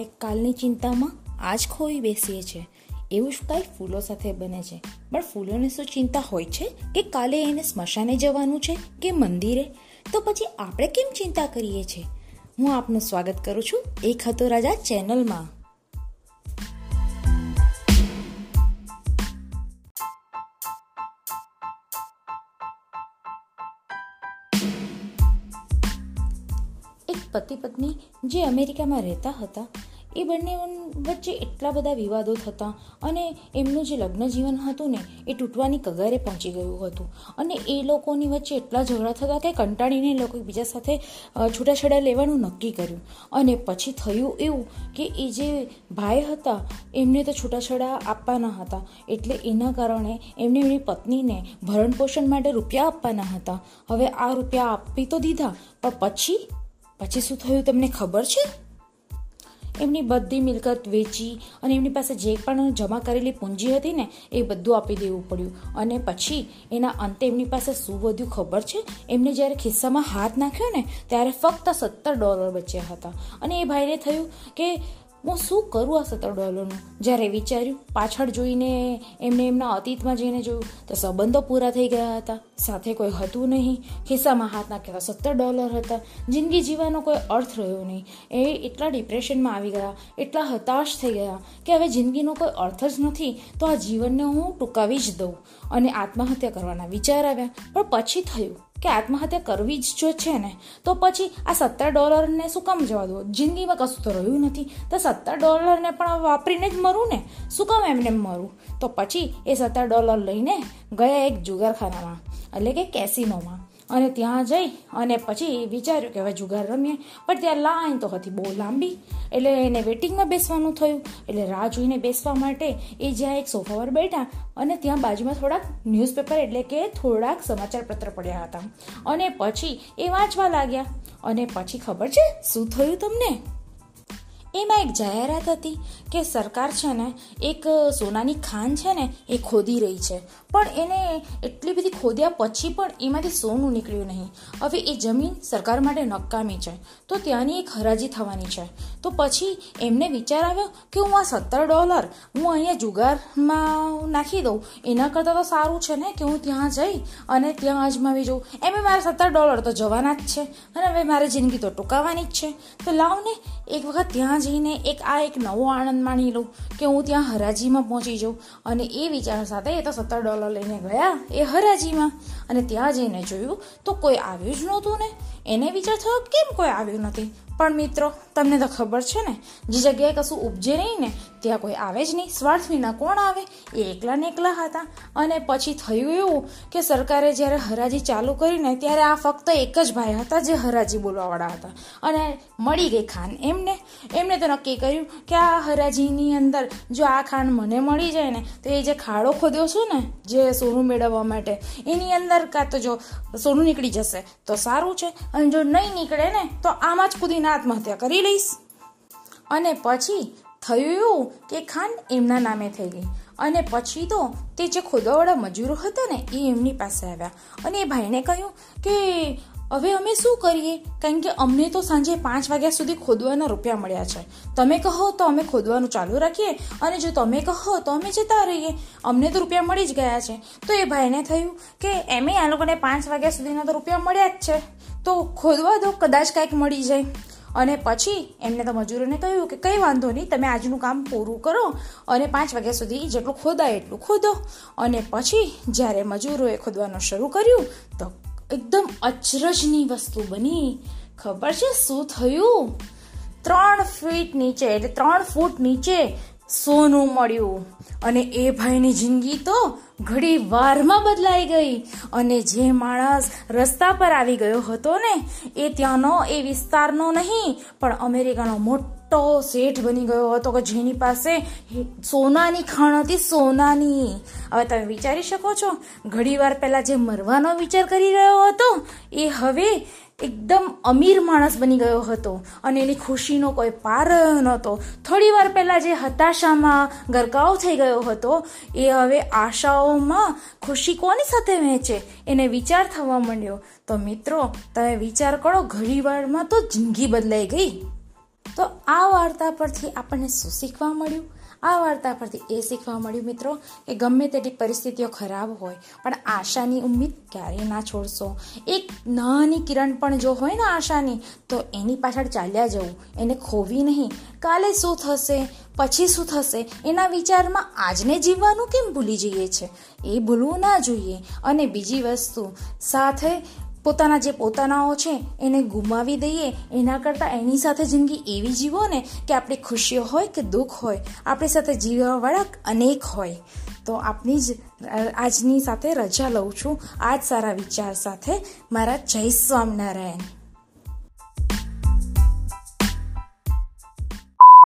આપણે કાલની ચિંતામાં આજ ખોઈ બેસીએ છીએ. એવું જ કાંઈ ફૂલો સાથે બને છે. પણ ફૂલોને શું ચિંતા હોય છે? કે કાલે એને સ્મશાને જવાનું છે? કે મંદિરે? તો પછી આપણે કેમ ચિંતા કરીએ છીએ? હું આપનું સ્વાગત કરું છું એક હતો રાજા ચેનલમાં. એક પતિ પત્ની જે અમેરિકામાં રહેતા હતા એ બંને વચ્ચે એટલા બધા વિવાદો થતા અને એમનું જે લગ્ન જીવન હતું ને, એ તૂટવાની કગારે પહોંચી ગયું હતું. અને એ લોકોની વચ્ચે એટલા ઝઘડા થતા કે કંટાળીને લોકો બીજા સાથે છૂટાછેડા લેવાનું નક્કી કર્યું. અને પછી થયું એવું કે એ જે ભાઈ હતા, એમને તો છૂટાછેડા આપવાના હતા. એટલે એના કારણે એમને એમની પત્નીને ભરણ પોષણ માટે રૂપિયા આપવાના હતા. હવે આ રૂપિયા આપી તો દીધા, પણ પછી? પછી શું થયું તમને ખબર છે? એમની બધી મિલકત વેચી અને એમની પાસે જે પણ જમા કરેલી પૂંજી હતી ને, એ બધું આપી દેવું પડ્યું. અને પછી એના અંતે એમની પાસે શું વધ્યું ખબર છે? એમને જ્યારે ખિસ્સામાં હાથ નાખ્યો ને, ત્યારે ફક્ત સત્તર ડોલર બચ્યા હતા. અને એ ભાઈને થયું કે હું શું કરું આ સત્તર ડોલરનું જ્યારે વિચાર્યું, પાછળ જોઈને એમને એમના અતીતમાં જઈને જોયું, તો સંબંધો પૂરા થઈ ગયા હતા. સાથે કોઈ હતું નહીં. ખિસ્સામાં હાથ નાખ્યા સત્તર ડોલર હતા. જિંદગી જીવવાનો કોઈ અર્થ રહ્યો નહીં. એ એટલા ડિપ્રેશનમાં આવી ગયા, એટલા હતાશ થઈ ગયા કે હવે જિંદગીનો કોઈ અર્થ જ નથી. તો આ જીવનને હું ટૂંકાવી જ દઉં. અને આત્મહત્યા કરવાના વિચાર આવ્યા. પણ પછી થયું? કે આત્મહત્યા કરવી જ જો છે ને, તો પછી આ સત્તર ડોલરને શું કામ જવા દો? જિંદગીમાં કશું તો રહ્યું નથી. તો સત્તર ડોલરને પણ વાપરીને જ મરું ને? શું કામ એમને મરું? તો પછી એ સત્તર ડોલર લઈને ગયા એક જુગારખાનામાં, એટલે કે કેસિનોમાં અને ત્યાં જઈ અને પછી વિચાર્યું કે હવે જુગાર રમીએ. પણ ત્યાં લાઈન તો હતી બહુ લાંબી. એટલે એને વેટિંગમાં બેસવાનું થયું. એટલે રાહ જોઈને બેસવા માટે એ જ્યાં એક સોફા પર બેઠા અને ત્યાં બાજુમાં થોડાક ન્યૂઝપેપર એટલે કે થોડાક સમાચાર પત્ર પડ્યા હતા. અને પછી એ વાંચવા લાગ્યા. અને પછી ખબર છે? શું થયું તમને? એમાં એક જાહેરાત હતી કે સરકાર છે ને એક સોનાની ખાન છે ને એ ખોદી રહી છે. પણ એને એટલી બધી ખોદ્યા પછી પણ એમાંથી સોનું નીકળ્યું નહીં. હવે એ જમીન સરકાર માટે નકામી છે. તો ત્યાંની એક હરાજી થવાની છે. તો પછી એમને વિચાર આવ્યો કે હું આ સત્તર ડોલર હું અહીંયા જુગારમાં નાખી દઉં. એના કરતાં તો સારું છે ને કે હું ત્યાં જઈ અને ત્યાં અજમાવી જઉં. એમ મારા સત્તર ડોલર તો જવાના જ છે. અને હવે મારે જિંદગી તો ટૂંકાવાની જ છે. તો લાવ ને એક વખત ત્યાં જઈને એક આ એક નવો આનંદ માણી લઉં કે હું ત્યાં હરાજીમાં પહોંચી જાઉં. અને એ વિચાર સાથે એ તો સત્તર ડોલર લઈને ગયા એ હરાજીમાં. અને ત્યાં જઈને જોયું તો કોઈ આવ્યું જ નહોતું ને. એને વિચાર થયો, કેમ કોઈ આવ્યું નથી? પણ મિત્રો, તમને તો ખબર છે ને, જે જગ્યાએ કશું ઉપજે નહીં ને, ત્યાં કોઈ આવે જ નહીં. સ્વાર્થ વિના કોણ આવે? એ એકલા ને એકલા હતા. અને પછી થયું એવું કે સરકારે જ્યારે હરાજી ચાલુ કરીને ત્યારે આ ફક્ત એક જ ભાઈ હતા જે હરાજી બોલવાવાળા હતા. અને મળી ગઈ ખાન એમને. એમને તો નક્કી કર્યું કે આ હરાજીની અંદર જો આ ખાન મને મળી જાય ને, તો એ જે ખાડો ખોદ્યો છું ને, જે સોનું મેળવવા માટે, એની અંદર કાં તો જો સોનું નીકળી જશે, તો સારું છે. અને જો નહીં નીકળે ને, તો આમાં જ કૂદીને આત્મહત્યા કરી લઈશ. અને પછી થયું એવું કે ખાન એમના નામે થઈ ગઈ. અને પછી તો તે જે ખોદાવાળા મજૂરો હતા ને, એ એમની પાસે આવ્યા. અને એ ભાઈને કહ્યું કે, હવે અમે શું કરીએ? કારણ કે અમને તો સાંજે પાંચ વાગ્યા સુધી ખોદવાના રૂપિયા મળ્યા છે. તમે કહો તો અમે ખોદવાનું ચાલુ રાખીએ. અને જો તમે કહો તો અમે જતા રહીએ. અમને તો રૂપિયા મળી જ ગયા છે. તો એ ભાઈને થયું કે, એમે આ લોકોને પાંચ વાગ્યા સુધીના તો રૂપિયા મળ્યા જ છે. તો ખોદવા દો, કદાચ કાંઈક મળી જાય. અને પછી એમને તો મજૂરોને કહ્યું કે કંઈ વાંધો નહીં, તમે આજનું કામ પૂરું કરો અને પાંચ વાગ્યા સુધી જેટલું ખોદાય એટલું ખોદો. અને પછી જ્યારે મજૂરોએ ખોદવાનું શરૂ કર્યું, તો એકદમ અચરજની વસ્તુ બની. ખબર છે શું થયું? ત્રણ ફીટ નીચે, એટલે ત્રણ ફૂટ નીચે સોનું મળ્યું. અને એ ભાઈની જિંદગી તો ઘડી વારમાં બદલાઈ ગઈ. અને જે માણસ રસ્તા પર આવી ગયો હતો ને, એ ત્યાંનો એ વિસ્તારનો નહીં, પણ અમેરિકાનો મોટો શેઠ બની ગયો હતો કે જેની પાસે સોનાની ખાણ હતી, સોનાની. હવે તમે વિચારી શકો છો ઘડી વાર પહેલા જે મરવાનો વિચાર કરી રહ્યો હતો, એ હવે એકદમ અમીર માણસ બની ગયો હતો અને એની ખુશીનો કોઈ પાર નહોતો. થોડી વાર પહેલાં જે હતાશામાં ગરકાવ થઈ ગયો હતો, એ હવે આશાઓમાં ખુશી કોની સાથે વહેંચે એને વિચાર થવા માંડ્યો. તો મિત્રો, તમે વિચાર કરો, ઘણી વારમાં તો જિંદગી બદલાઈ ગઈ. તો આ વાર્તા પરથી આપણને શું શીખવા મળ્યું? આ વાર્તા પરથી એ શીખવા મળ્યું, મિત્રો, કે ગમે તેટલી પરિસ્થિતિઓ ખરાબ હોય, પણ આશાની ઉમ્મીદ ક્યારેય ના છોડશો. એક નાની કિરણ પણ જો હોય ને આશાની, તો એની પાછળ ચાલ્યા જવું, એને ખોવી નહીં. કાલે શું થશે, પછી શું થશે, એના વિચારમાં આજને જીવવાનું કેમ ભૂલી જઈએ છે? એ ભૂલવું ના જોઈએ. અને બીજી વસ્તુ, સાથે પોતાના જે પોતાનાઓ છે, એને ગુમાવી દઈએ, એના કરતાં એની સાથે જિંદગી એવી જીવો ને કે આપણી ખુશીઓ હોય કે દુઃખ હોય, આપણી સાથે જીવવાવાળા અનેક હોય. તો આપની જ આજની સાથે રજા લઉં છું. આજ સારા વિચાર સાથે. મારા જય સ્વામિનારાયણ.